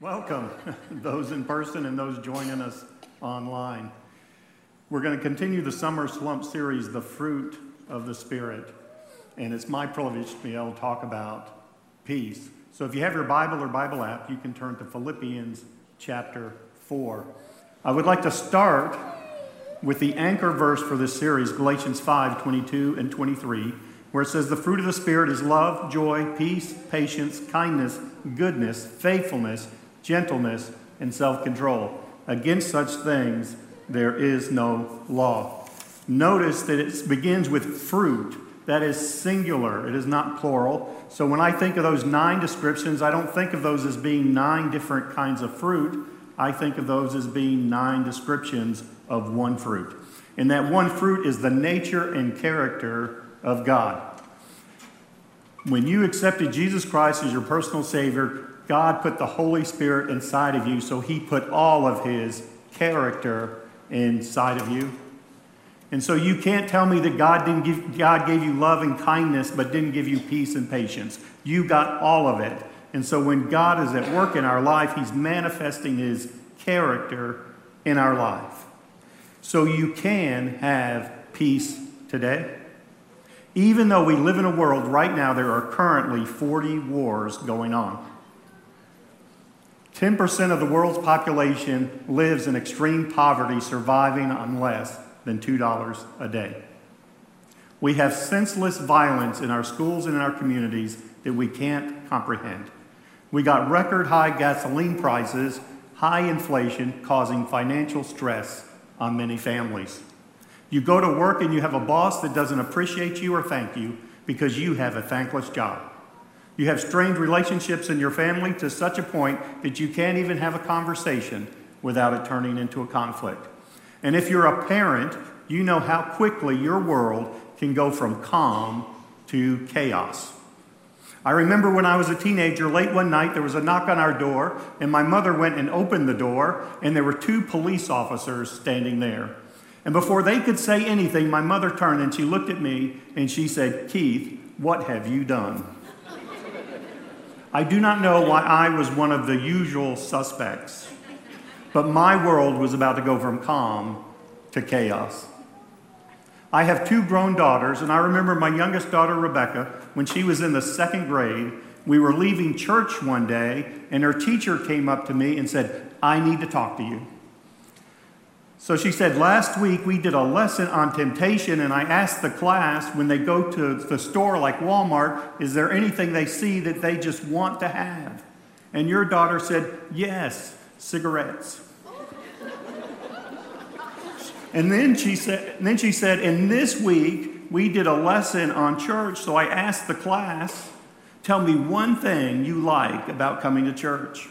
Welcome, those in person and those joining us online. We're going to continue the Summer Slump series, The Fruit of the Spirit. And it's my privilege to be able to talk about peace. So if you have your Bible or Bible app, you can turn to Philippians chapter 4. I would like to start with the anchor verse for this series, Galatians 5 22 and 23, where it says, The fruit of the Spirit is love, joy, peace, patience, kindness, goodness, faithfulness gentleness, and self control. Against such things there is no law. Notice that it begins with fruit. That is singular, it is not plural. So when I think of those nine descriptions, I don't think of those as being nine different kinds of fruit. I think of those as being nine descriptions of one fruit. And that one fruit is the nature and character of God. When you accepted Jesus Christ as your personal Savior, God put the Holy Spirit inside of you, so He put all of His character inside of you. And so you can't tell me that God didn't give God gave you love and kindness but didn't give you peace and patience. You got all of it. And so when God is at work in our life, he's manifesting his character in our life. So you can have peace today. Even though we live in a world right now there are currently 40 wars going on. 10% of the world's population lives in extreme poverty, surviving on less than $2 a day. We have senseless violence in our schools and in our communities that we can't comprehend. We got record high gasoline prices, high inflation causing financial stress on many families. You go to work and you have a boss that doesn't appreciate you or thank you because you have a thankless job. You have strained relationships in your family to such a point that you can't even have a conversation without it turning into a conflict. And if you're a parent, you know how quickly your world can go from calm to chaos. I remember when I was a teenager, late one night, there was a knock on our door, and my mother went and opened the door, and there were two police officers standing there. And before they could say anything, my mother turned and she looked at me and she said, Keith, what have you done? I do not know why I was one of the usual suspects, but my world was about to go from calm to chaos. I have two grown daughters, and I remember my youngest daughter, Rebecca, when she was in the second grade. We were leaving church one day, and her teacher came up to me and said, I need to talk to you. So she said, Last week we did a lesson on temptation, and I asked the class when they go to the store like Walmart, is there anything they see that they just want to have? And your daughter said, Yes, cigarettes. and then she said, and then she said, and this week we did a lesson on church, so I asked the class, tell me one thing you like about coming to church.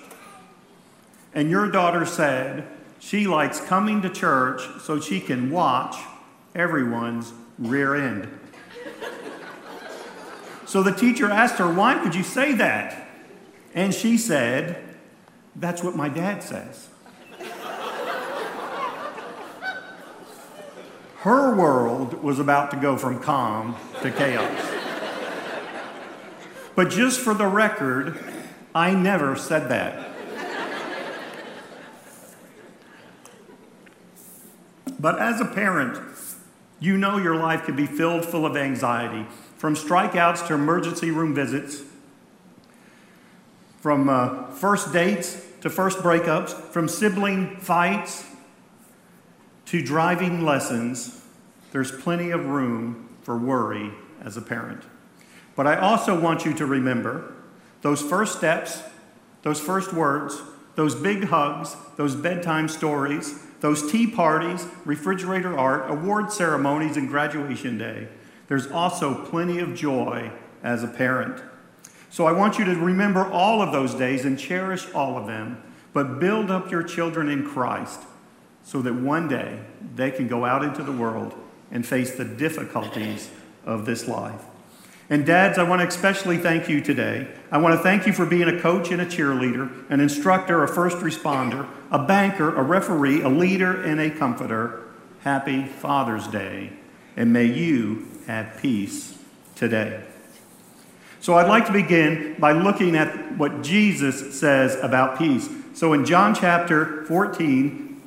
And your daughter said, she likes coming to church so she can watch everyone's rear end. so the teacher asked her, Why could you say that? And she said, That's what my dad says. Her world was about to go from calm to chaos. But just for the record, I never said that. But as a parent, you know your life can be filled full of anxiety, from strikeouts to emergency room visits, from uh, first dates to first breakups, from sibling fights to driving lessons. There's plenty of room for worry as a parent. But I also want you to remember those first steps, those first words, those big hugs, those bedtime stories, those tea parties, refrigerator art, award ceremonies, and graduation day. There's also plenty of joy as a parent. So I want you to remember all of those days and cherish all of them, but build up your children in Christ so that one day they can go out into the world and face the difficulties of this life. And dads, I want to especially thank you today. I want to thank you for being a coach and a cheerleader, an instructor, a first responder, a banker, a referee, a leader, and a comforter. Happy Father's Day, and may you have peace today. So I'd like to begin by looking at what Jesus says about peace. So in John chapter 14,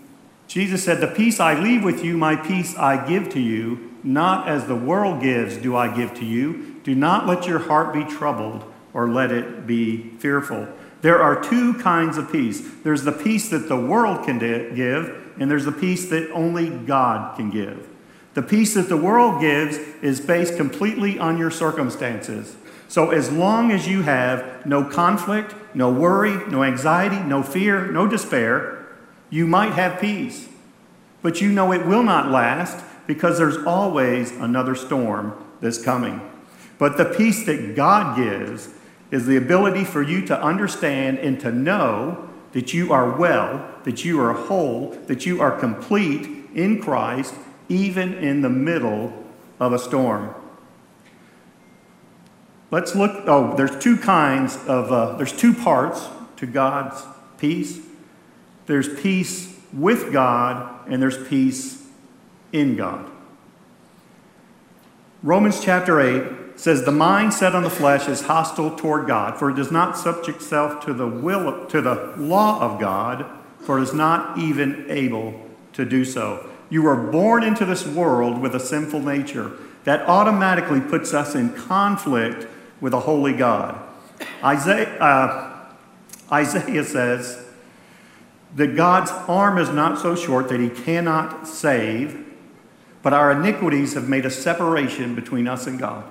Jesus said, The peace I leave with you, my peace I give to you, not as the world gives, do I give to you. Do not let your heart be troubled or let it be fearful. There are two kinds of peace there's the peace that the world can give, and there's the peace that only God can give. The peace that the world gives is based completely on your circumstances. So, as long as you have no conflict, no worry, no anxiety, no fear, no despair, you might have peace. But you know it will not last because there's always another storm that's coming. But the peace that God gives is the ability for you to understand and to know that you are well, that you are whole, that you are complete in Christ, even in the middle of a storm. Let's look. Oh, there's two kinds of, uh, there's two parts to God's peace. There's peace with God, and there's peace in God. Romans chapter 8 says the mind set on the flesh is hostile toward God, for it does not subject itself to the will to the law of God, for it is not even able to do so. You were born into this world with a sinful nature that automatically puts us in conflict with a holy God. Isaiah, uh, Isaiah says that God's arm is not so short that he cannot save, but our iniquities have made a separation between us and God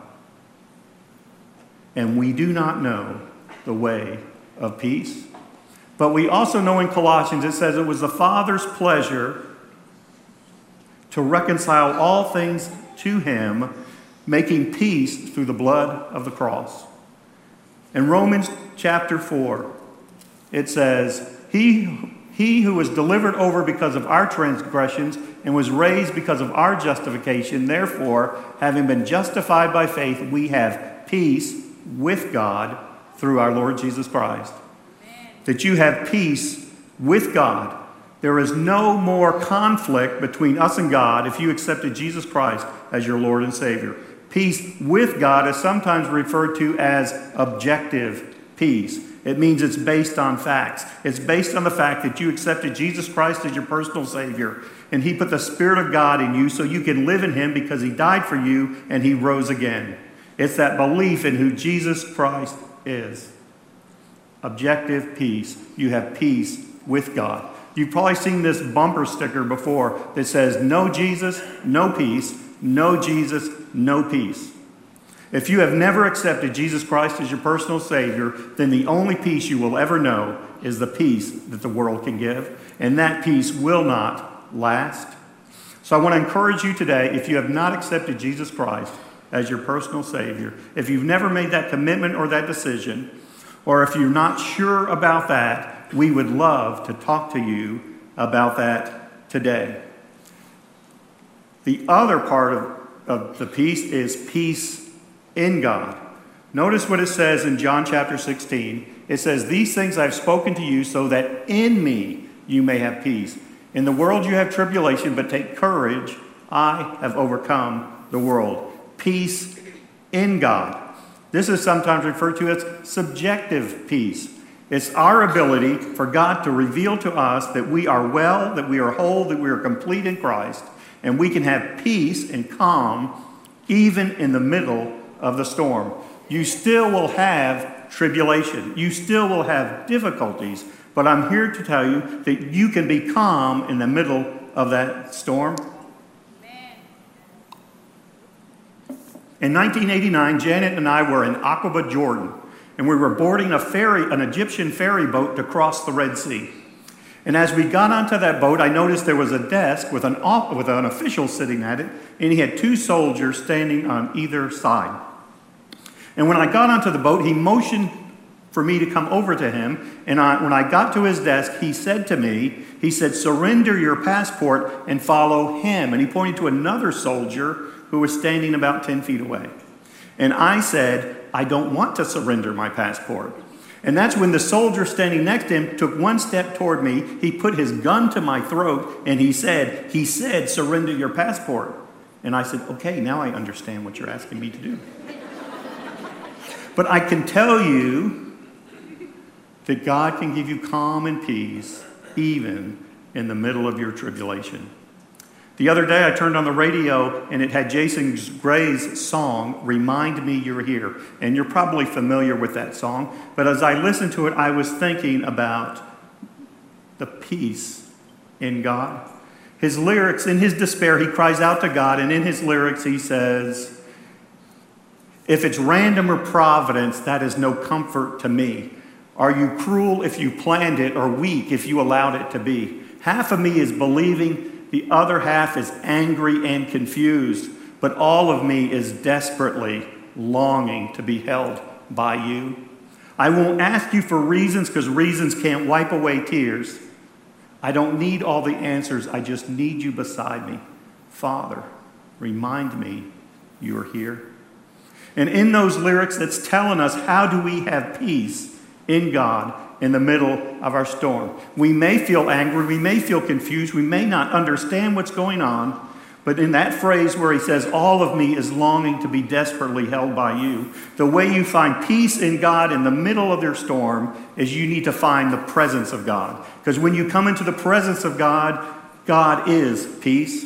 and we do not know the way of peace. But we also know in Colossians it says it was the Father's pleasure to reconcile all things to him, making peace through the blood of the cross. In Romans chapter 4, it says, He, he who was delivered over because of our transgressions and was raised because of our justification, therefore, having been justified by faith, we have peace with God through our Lord Jesus Christ. Amen. That you have peace with God. There is no more conflict between us and God if you accepted Jesus Christ as your Lord and Savior. Peace with God is sometimes referred to as objective peace. It means it's based on facts. It's based on the fact that you accepted Jesus Christ as your personal Savior, and He put the Spirit of God in you so you can live in Him because He died for you and He rose again. It's that belief in who Jesus Christ is. Objective peace. You have peace with God. You've probably seen this bumper sticker before that says, No Jesus, no peace. No Jesus, no peace. If you have never accepted Jesus Christ as your personal Savior, then the only peace you will ever know is the peace that the world can give, and that peace will not last. So I want to encourage you today if you have not accepted Jesus Christ, as your personal Savior, if you've never made that commitment or that decision, or if you're not sure about that, we would love to talk to you about that today. The other part of, of the peace is peace in God. Notice what it says in John chapter 16. It says, These things I've spoken to you so that in me you may have peace. In the world you have tribulation, but take courage. I have overcome the world peace in God. This is sometimes referred to as subjective peace. It's our ability for God to reveal to us that we are well, that we are whole, that we are complete in Christ, and we can have peace and calm even in the middle of the storm. You still will have tribulation, you still will have difficulties, but I'm here to tell you that you can be calm in the middle of that storm In 1989, Janet and I were in Aqaba, Jordan, and we were boarding a ferry, an Egyptian ferry boat to cross the Red Sea. And as we got onto that boat, I noticed there was a desk with an, with an official sitting at it, and he had two soldiers standing on either side. And when I got onto the boat, he motioned for me to come over to him. And I, when I got to his desk, he said to me, he said, surrender your passport and follow him. And he pointed to another soldier who was standing about 10 feet away. And I said, I don't want to surrender my passport. And that's when the soldier standing next to him took one step toward me. He put his gun to my throat and he said, he said, surrender your passport. And I said, okay, now I understand what you're asking me to do. But I can tell you that God can give you calm and peace even in the middle of your tribulation. The other day, I turned on the radio and it had Jason Gray's song, Remind Me You're Here. And you're probably familiar with that song. But as I listened to it, I was thinking about the peace in God. His lyrics, in his despair, he cries out to God, and in his lyrics, he says, If it's random or providence, that is no comfort to me. Are you cruel if you planned it, or weak if you allowed it to be? Half of me is believing the other half is angry and confused, but all of me is desperately longing to be held by you. I won't ask you for reasons because reasons can't wipe away tears. I don't need all the answers, I just need you beside me. Father, remind me you are here. And in those lyrics, that's telling us how do we have peace in God in the middle of our storm. We may feel angry, we may feel confused, we may not understand what's going on, but in that phrase where he says, All of me is longing to be desperately held by you, the way you find peace in God in the middle of your storm is you need to find the presence of God. Because when you come into the presence of God, God is peace.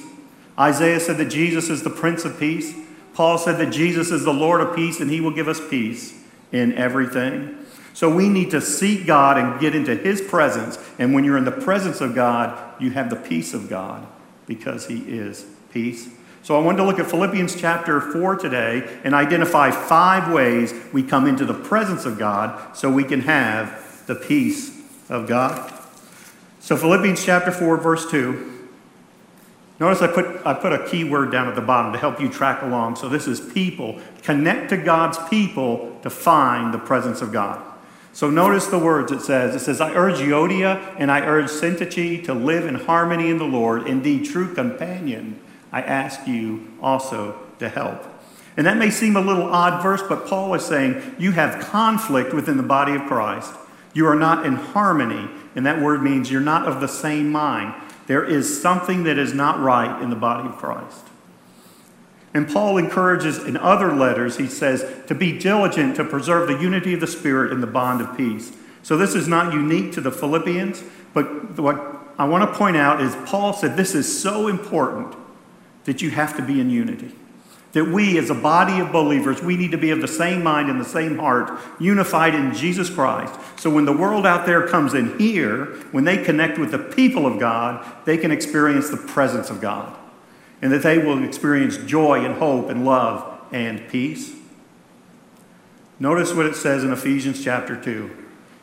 Isaiah said that Jesus is the Prince of Peace. Paul said that Jesus is the Lord of peace and he will give us peace in everything. So we need to seek God and get into His presence. And when you're in the presence of God, you have the peace of God because He is peace. So I wanted to look at Philippians chapter 4 today and identify five ways we come into the presence of God so we can have the peace of God. So Philippians chapter 4, verse 2. Notice I put, I put a key word down at the bottom to help you track along. So this is people. Connect to God's people to find the presence of God. So notice the words it says. It says, I urge Euodia and I urge Syntyche to live in harmony in the Lord. Indeed, true companion, I ask you also to help. And that may seem a little odd verse, but Paul is saying you have conflict within the body of Christ. You are not in harmony, and that word means you're not of the same mind. There is something that is not right in the body of Christ. And Paul encourages in other letters, he says, to be diligent to preserve the unity of the Spirit in the bond of peace. So this is not unique to the Philippians, but what I want to point out is Paul said this is so important that you have to be in unity. That we, as a body of believers, we need to be of the same mind and the same heart, unified in Jesus Christ. So when the world out there comes in here, when they connect with the people of God, they can experience the presence of God and that they will experience joy and hope and love and peace. Notice what it says in Ephesians chapter 2.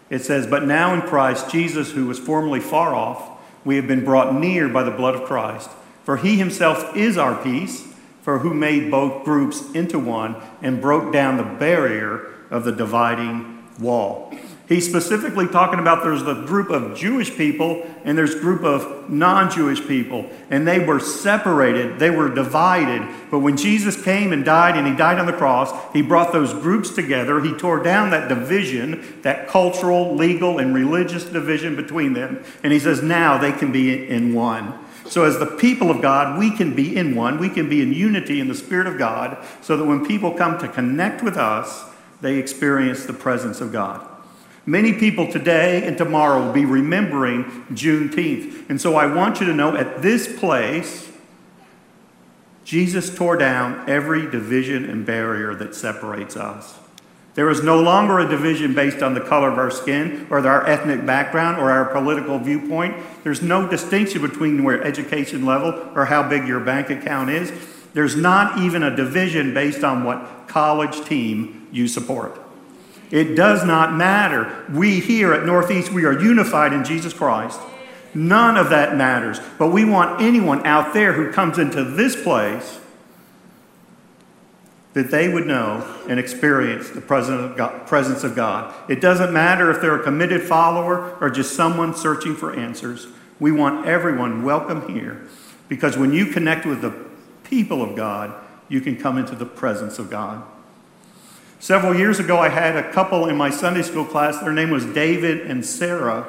It says, But now in Christ Jesus, who was formerly far off, we have been brought near by the blood of Christ. For he himself is our peace, for who made both groups into one and broke down the barrier of the dividing wall. He's specifically talking about there's the group of Jewish people and there's a group of non-Jewish people and they were separated, they were divided. But when Jesus came and died and he died on the cross, he brought those groups together. He tore down that division, that cultural, legal and religious division between them. And he says now they can be in one. So, as the people of God, we can be in one. We can be in unity in the Spirit of God so that when people come to connect with us, they experience the presence of God. Many people today and tomorrow will be remembering Juneteenth. And so I want you to know at this place, Jesus tore down every division and barrier that separates us. There is no longer a division based on the color of our skin or our ethnic background or our political viewpoint. There's no distinction between where education level or how big your bank account is. There's not even a division based on what college team you support. It does not matter. We here at Northeast, we are unified in Jesus Christ. None of that matters. But we want anyone out there who comes into this place that they would know and experience the presence of God. It doesn't matter if they're a committed follower or just someone searching for answers. We want everyone welcome here because when you connect with the people of God, you can come into the presence of God. Several years ago, I had a couple in my Sunday school class. Their name was David and Sarah,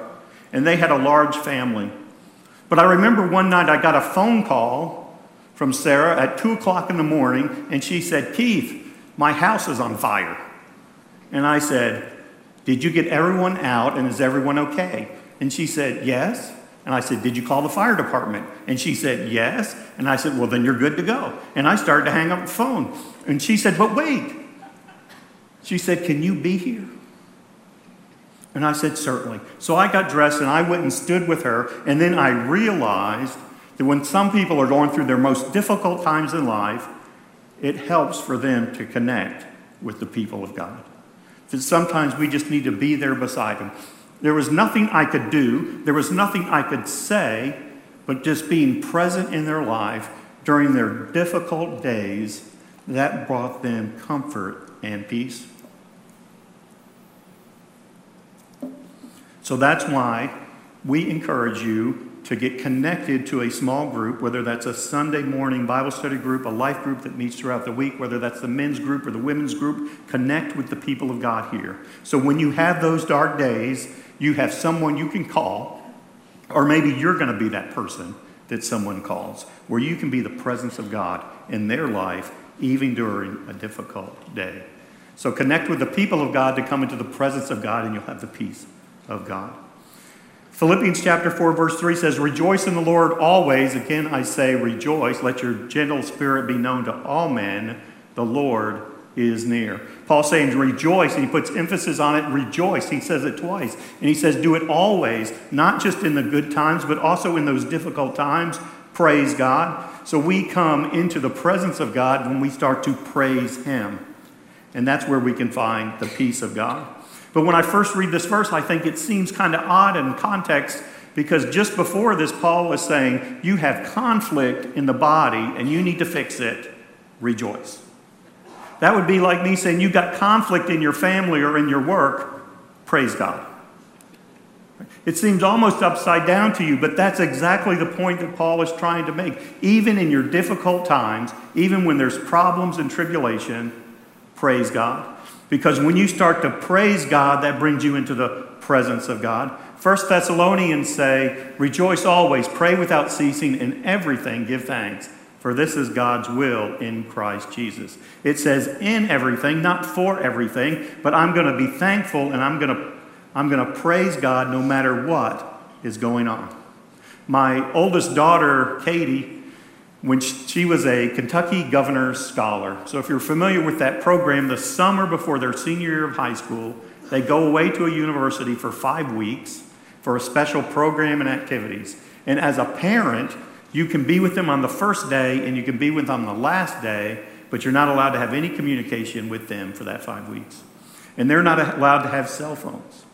and they had a large family. But I remember one night I got a phone call from Sarah at 2 o'clock in the morning, and she said, Keith, my house is on fire. And I said, Did you get everyone out and is everyone okay? And she said, Yes. And I said, Did you call the fire department? And she said, Yes. And I said, Well, then you're good to go. And I started to hang up the phone. And she said, But wait. She said, Can you be here? And I said, Certainly. So I got dressed and I went and stood with her. And then I realized that when some people are going through their most difficult times in life, it helps for them to connect with the people of God. That sometimes we just need to be there beside them. There was nothing I could do, there was nothing I could say, but just being present in their life during their difficult days, that brought them comfort and peace. So that's why we encourage you to get connected to a small group, whether that's a Sunday morning Bible study group, a life group that meets throughout the week, whether that's the men's group or the women's group, connect with the people of God here. So when you have those dark days, you have someone you can call, or maybe you're going to be that person that someone calls, where you can be the presence of God in their life, even during a difficult day. So connect with the people of God to come into the presence of God, and you'll have the peace of God. Philippians chapter 4, verse 3 says, Rejoice in the Lord always. Again, I say, rejoice. Let your gentle spirit be known to all men. The Lord is near. Paul saying, rejoice, and he puts emphasis on it, rejoice. He says it twice. And he says, do it always, not just in the good times, but also in those difficult times. Praise God. So we come into the presence of God when we start to praise Him. And that's where we can find the peace of God. But when I first read this verse, I think it seems kind of odd in context because just before this, Paul was saying, You have conflict in the body and you need to fix it. Rejoice. That would be like me saying, "You've got conflict in your family or in your work. Praise God. It seems almost upside down to you, but that's exactly the point that Paul is trying to make. Even in your difficult times, even when there's problems and tribulation, praise God. Because when you start to praise God, that brings you into the presence of God. First Thessalonians say, Rejoice always, pray without ceasing, in everything give thanks, for this is God's will in Christ Jesus. It says in everything, not for everything, but I'm going to be thankful and I'm going to, I'm going to praise God no matter what is going on. My oldest daughter, Katie, when she was a Kentucky governor's scholar. So, if you're familiar with that program, the summer before their senior year of high school, they go away to a university for five weeks for a special program and activities. And as a parent, you can be with them on the first day and you can be with them on the last day, but you're not allowed to have any communication with them for that five weeks. And they're not allowed to have cell phones.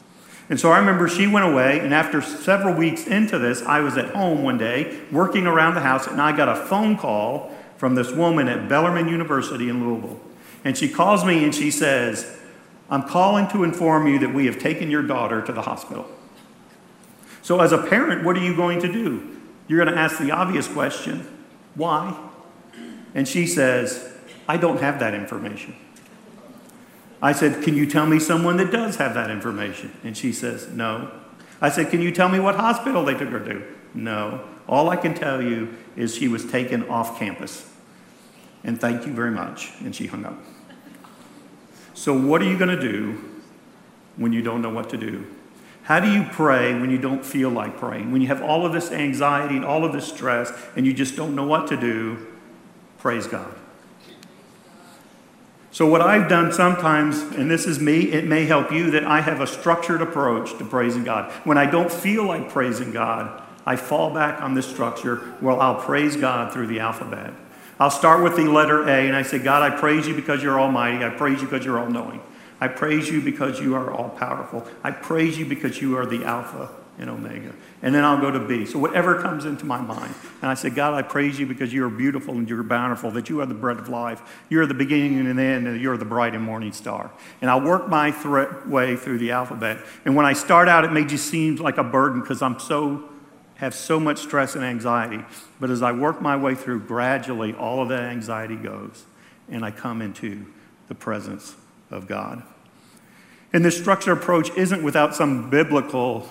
And so I remember she went away, and after several weeks into this, I was at home one day working around the house, and I got a phone call from this woman at Bellarmine University in Louisville. And she calls me and she says, I'm calling to inform you that we have taken your daughter to the hospital. So, as a parent, what are you going to do? You're going to ask the obvious question why? And she says, I don't have that information. I said, Can you tell me someone that does have that information? And she says, No. I said, Can you tell me what hospital they took her to? No. All I can tell you is she was taken off campus. And thank you very much. And she hung up. So, what are you going to do when you don't know what to do? How do you pray when you don't feel like praying? When you have all of this anxiety and all of this stress and you just don't know what to do? Praise God. So, what I've done sometimes, and this is me, it may help you, that I have a structured approach to praising God. When I don't feel like praising God, I fall back on this structure where I'll praise God through the alphabet. I'll start with the letter A and I say, God, I praise you because you're almighty. I praise you because you're all knowing. I praise you because you are all powerful. I praise you because you are the Alpha and Omega. And then I'll go to B. So whatever comes into my mind. And I say, God, I praise you because you are beautiful and you're bountiful, that you are the bread of life. You're the beginning and the end, and you're the bright and morning star. And I'll work my way through the alphabet. And when I start out, it may just seem like a burden because I'm so have so much stress and anxiety. But as I work my way through, gradually all of that anxiety goes, and I come into the presence of God. And this structured approach isn't without some biblical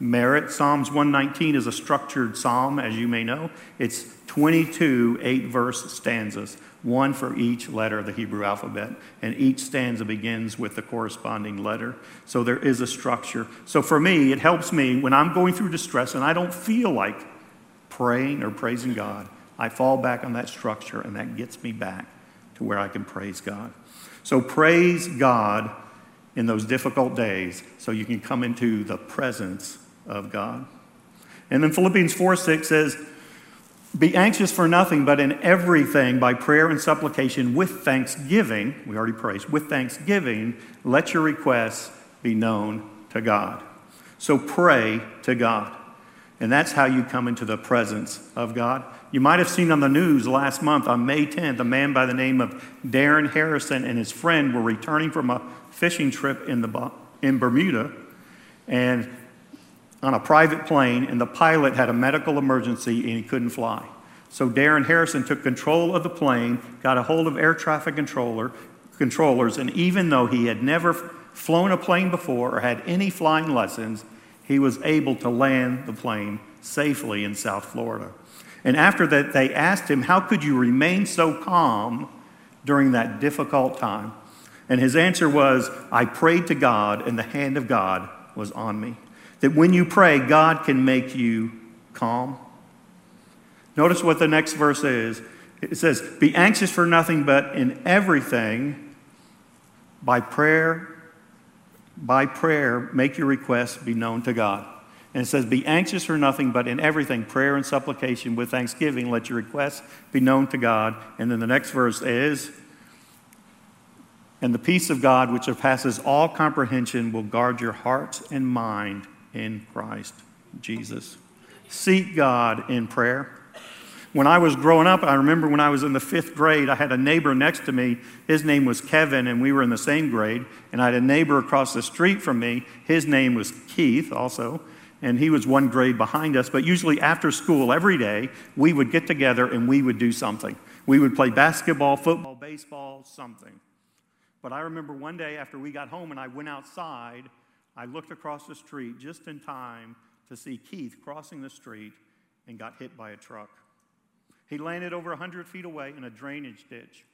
merit. Psalms 119 is a structured psalm, as you may know. It's 22 eight verse stanzas, one for each letter of the Hebrew alphabet. And each stanza begins with the corresponding letter. So there is a structure. So for me, it helps me when I'm going through distress and I don't feel like praying or praising God. I fall back on that structure, and that gets me back to where I can praise God. So praise God in those difficult days so you can come into the presence of God. And then Philippians 4 6 says, Be anxious for nothing, but in everything by prayer and supplication with thanksgiving, we already praised, with thanksgiving, let your requests be known to God. So pray to God. And that's how you come into the presence of God. You might have seen on the news last month on May 10th, a man by the name of Darren Harrison and his friend were returning from a fishing trip in, the, in Bermuda and on a private plane, and the pilot had a medical emergency and he couldn't fly. So Darren Harrison took control of the plane, got a hold of air traffic controller, controllers, and even though he had never flown a plane before or had any flying lessons, he was able to land the plane safely in South Florida. And after that, they asked him, How could you remain so calm during that difficult time? And his answer was, I prayed to God, and the hand of God was on me. That when you pray, God can make you calm. Notice what the next verse is. It says, Be anxious for nothing, but in everything, by prayer, by prayer, make your requests be known to God. And it says, Be anxious for nothing, but in everything, prayer and supplication with thanksgiving, let your requests be known to God. And then the next verse is, And the peace of God, which surpasses all comprehension, will guard your hearts and mind in Christ Jesus. Seek God in prayer. When I was growing up, I remember when I was in the fifth grade, I had a neighbor next to me. His name was Kevin, and we were in the same grade. And I had a neighbor across the street from me. His name was Keith, also and he was one grade behind us. But usually after school, every day, we would get together and we would do something. We would play basketball, football, baseball, something. But I remember one day after we got home and I went outside, I looked across the street just in time to see Keith crossing the street and got hit by a truck. He landed over 100 feet away in a drainage ditch.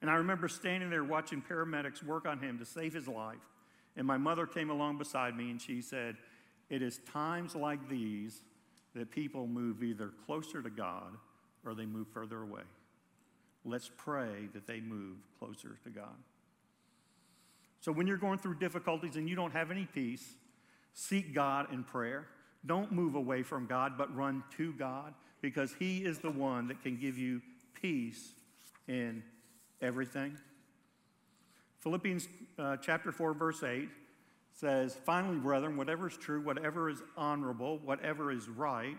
And I remember standing there watching paramedics work on him to save his life. And my mother came along beside me and she said, it is times like these that people move either closer to God or they move further away. Let's pray that they move closer to God. So when you're going through difficulties and you don't have any peace, seek God in prayer. Don't move away from God, but run to God because He is the one that can give you peace in everything. Philippians uh, chapter 4, verse 8 says, Finally, brethren, whatever is true, whatever is honorable, whatever is right,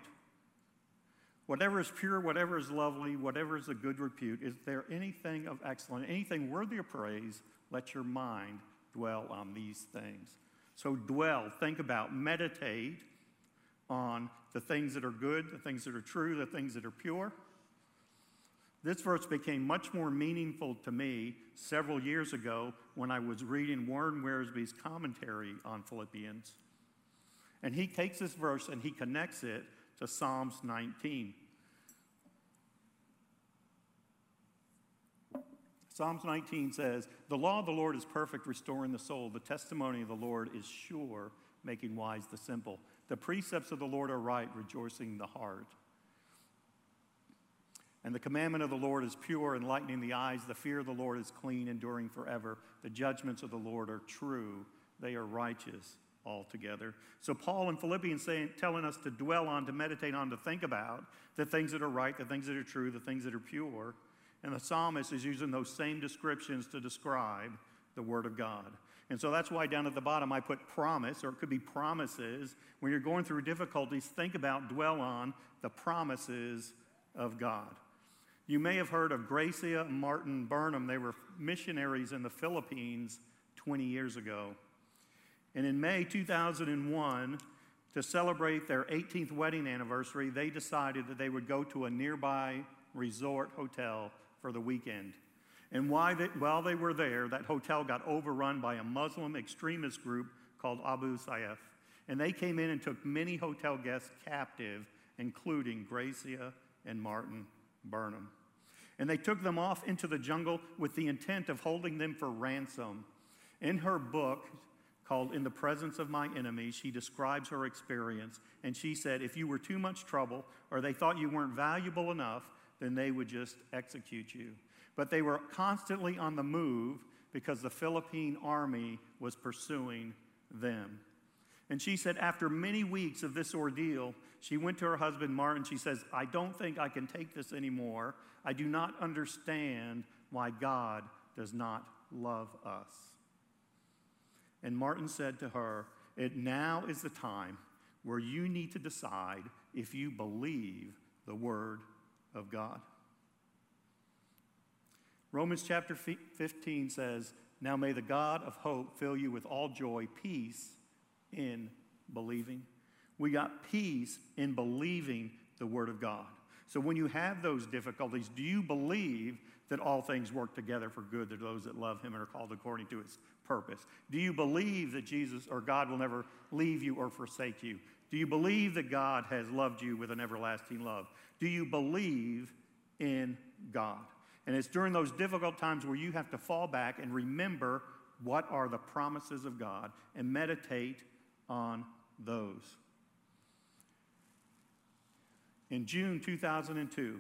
whatever is pure, whatever is lovely, whatever is a good repute, is there anything of excellence, anything worthy of praise, let your mind dwell on these things. So, dwell, think about, meditate on the things that are good, the things that are true, the things that are pure. This verse became much more meaningful to me several years ago when I was reading Warren Wiersbe's commentary on Philippians. And he takes this verse and he connects it to Psalms 19. Psalms 19 says, The law of the Lord is perfect, restoring the soul. The testimony of the Lord is sure, making wise the simple. The precepts of the Lord are right, rejoicing the heart. And the commandment of the Lord is pure, enlightening the eyes. The fear of the Lord is clean, enduring forever. The judgments of the Lord are true, they are righteous altogether. So, Paul in Philippians saying, telling us to dwell on, to meditate on, to think about the things that are right, the things that are true, the things that are pure. And the psalmist is using those same descriptions to describe the Word of God. And so that's why down at the bottom I put promise, or it could be promises. When you're going through difficulties, think about, dwell on the promises of God. You may have heard of Gracia Martin Burnham. They were missionaries in the Philippines 20 years ago. And in May 2001, to celebrate their 18th wedding anniversary, they decided that they would go to a nearby resort hotel for the weekend. And while they were there, that hotel got overrun by a Muslim extremist group called Abu Sayyaf. And they came in and took many hotel guests captive, including Gracia and Martin Burnham. And they took them off into the jungle with the intent of holding them for ransom. In her book, called In the Presence of My Enemy, she describes her experience. And she said, If you were too much trouble or they thought you weren't valuable enough, then they would just execute you. But they were constantly on the move because the Philippine army was pursuing them. And she said, after many weeks of this ordeal, she went to her husband Martin. She says, I don't think I can take this anymore. I do not understand why God does not love us. And Martin said to her, It now is the time where you need to decide if you believe the word of God. Romans chapter 15 says, Now may the God of hope fill you with all joy, peace in believing. We got peace in believing the word of God. So when you have those difficulties, do you believe that all things work together for good to those that love him and are called according to his purpose? Do you believe that Jesus or God will never leave you or forsake you? Do you believe that God has loved you with an everlasting love? Do you believe in God? And it's during those difficult times where you have to fall back and remember what are the promises of God and meditate on those. In June 2002,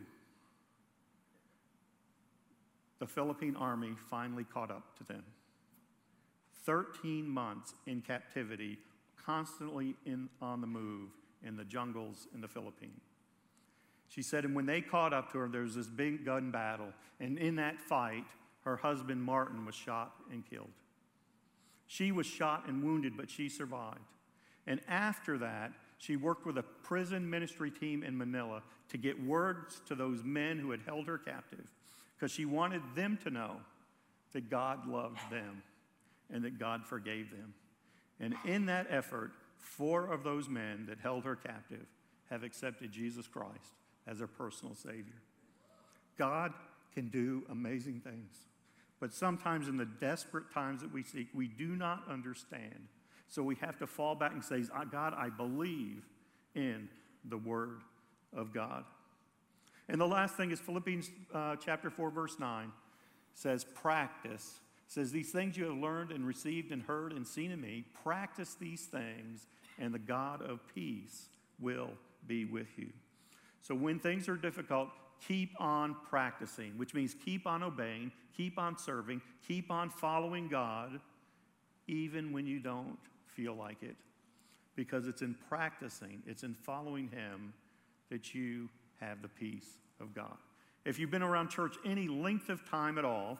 the Philippine army finally caught up to them. 13 months in captivity, constantly in, on the move in the jungles in the Philippines. She said, and when they caught up to her, there was this big gun battle. And in that fight, her husband Martin was shot and killed. She was shot and wounded, but she survived. And after that, she worked with a prison ministry team in Manila to get words to those men who had held her captive because she wanted them to know that God loved them and that God forgave them. And in that effort, four of those men that held her captive have accepted Jesus Christ as their personal Savior. God can do amazing things. But sometimes, in the desperate times that we seek, we do not understand so we have to fall back and say, God, I believe in the Word of God. And the last thing is Philippians uh, chapter 4, verse 9 says, practice. Says, These things you have learned and received and heard and seen in me, practice these things, and the God of peace will be with you. So when things are difficult, keep on practicing, which means keep on obeying, keep on serving, keep on following God, even when you don't feel like it because it's in practicing, it's in following Him that you have the peace of God. If you've been around church any length of time at all,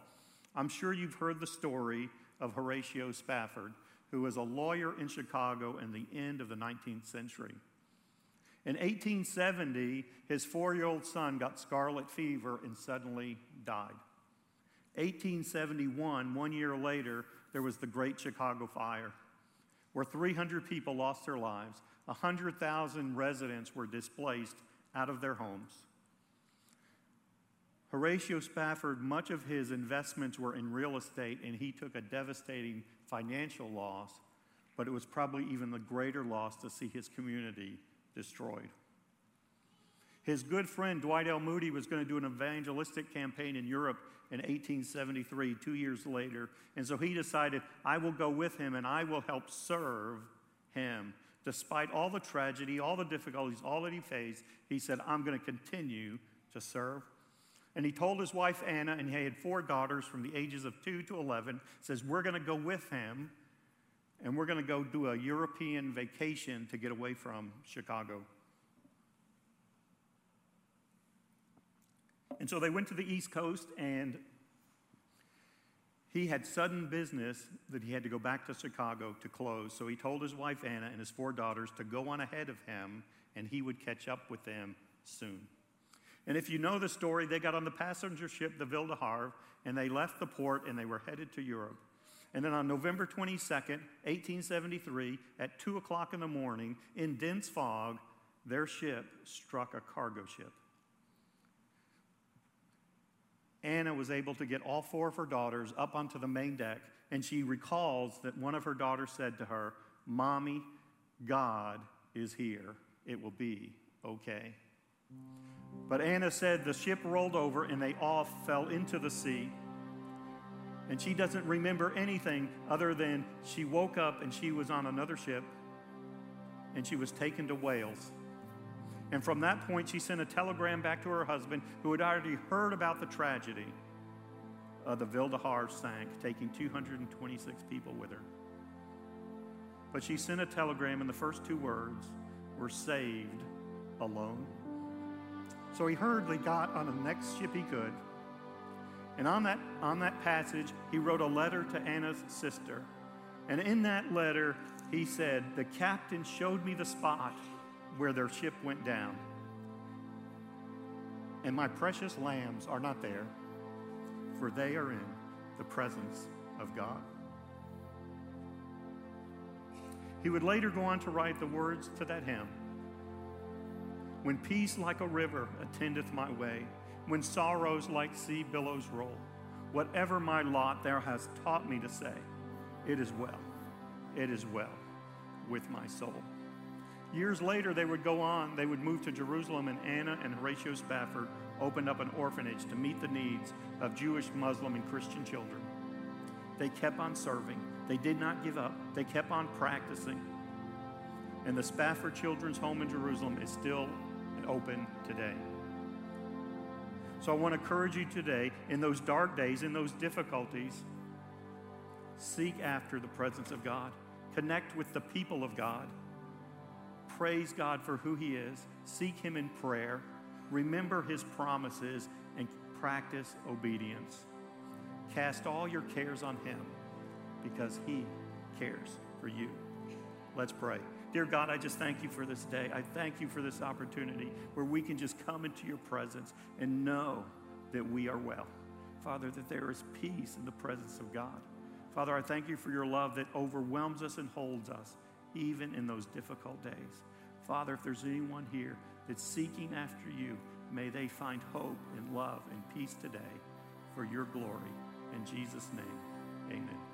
I'm sure you've heard the story of Horatio Spafford, who was a lawyer in Chicago in the end of the 19th century. In 1870, his four year old son got scarlet fever and suddenly died. 1871, one year later, there was the Great Chicago Fire where 300 people lost their lives, 100,000 residents were displaced out of their homes. Horatio Spafford, much of his investments were in real estate, and he took a devastating financial loss, but it was probably even the greater loss to see his community destroyed. His good friend Dwight L. Moody was going to do an evangelistic campaign in Europe in 1873, two years later. And so he decided, I will go with him and I will help serve him. Despite all the tragedy, all the difficulties, all that he faced, he said, I'm going to continue to serve. And he told his wife Anna, and he had four daughters from the ages of 2 to 11, says, We're going to go with him and we're going to go do a European vacation to get away from Chicago. And so they went to the East Coast, and he had sudden business that he had to go back to Chicago to close. So he told his wife Anna and his four daughters to go on ahead of him, and he would catch up with them soon. And if you know the story, they got on the passenger ship, the Ville de Havre, and they left the port and they were headed to Europe. And then on November 22nd, 1873, at 2 o'clock in the morning, in dense fog, their ship struck a cargo ship. Anna was able to get all four of her daughters up onto the main deck, and she recalls that one of her daughters said to her, Mommy, God is here. It will be okay. But Anna said the ship rolled over and they all fell into the sea. And she doesn't remember anything other than she woke up and she was on another ship and she was taken to Wales. And from that point, she sent a telegram back to her husband, who had already heard about the tragedy. Uh, the Ville de Havre sank, taking 226 people with her. But she sent a telegram, and the first two words were saved alone. So he hurriedly got on the next ship he could. And on that, on that passage, he wrote a letter to Anna's sister. And in that letter, he said, The captain showed me the spot where their ship went down. And my precious lambs are not there, for they are in the presence of God. He would later go on to write the words to that hymn When peace like a river attendeth my way, when sorrows like sea billows roll, whatever my lot thou hast taught me to say, it is well, it is well with my soul. Years later, they would go on, they would move to Jerusalem, and Anna and Horatio Spafford opened up an orphanage to meet the needs of Jewish, Muslim, and Christian children. They kept on serving, they did not give up, they kept on practicing. And the Spafford Children's Home in Jerusalem is still open today. So I want to encourage you today, in those dark days, in those difficulties, seek after the presence of God, connect with the people of God praise God for who He is, seek Him in prayer, remember His promises, and practice obedience. Cast all your cares on Him because He cares for you. Let's pray. Dear God, I just thank you for this day. I thank you for this opportunity where we can just come into your presence and know that we are well. Father, that there is peace in the presence of God. Father, I thank you for your love that overwhelms us and holds us even in those difficult days. Father, if there's anyone here that's seeking after you, may they find hope and love and peace today for your glory. In Jesus' name, amen.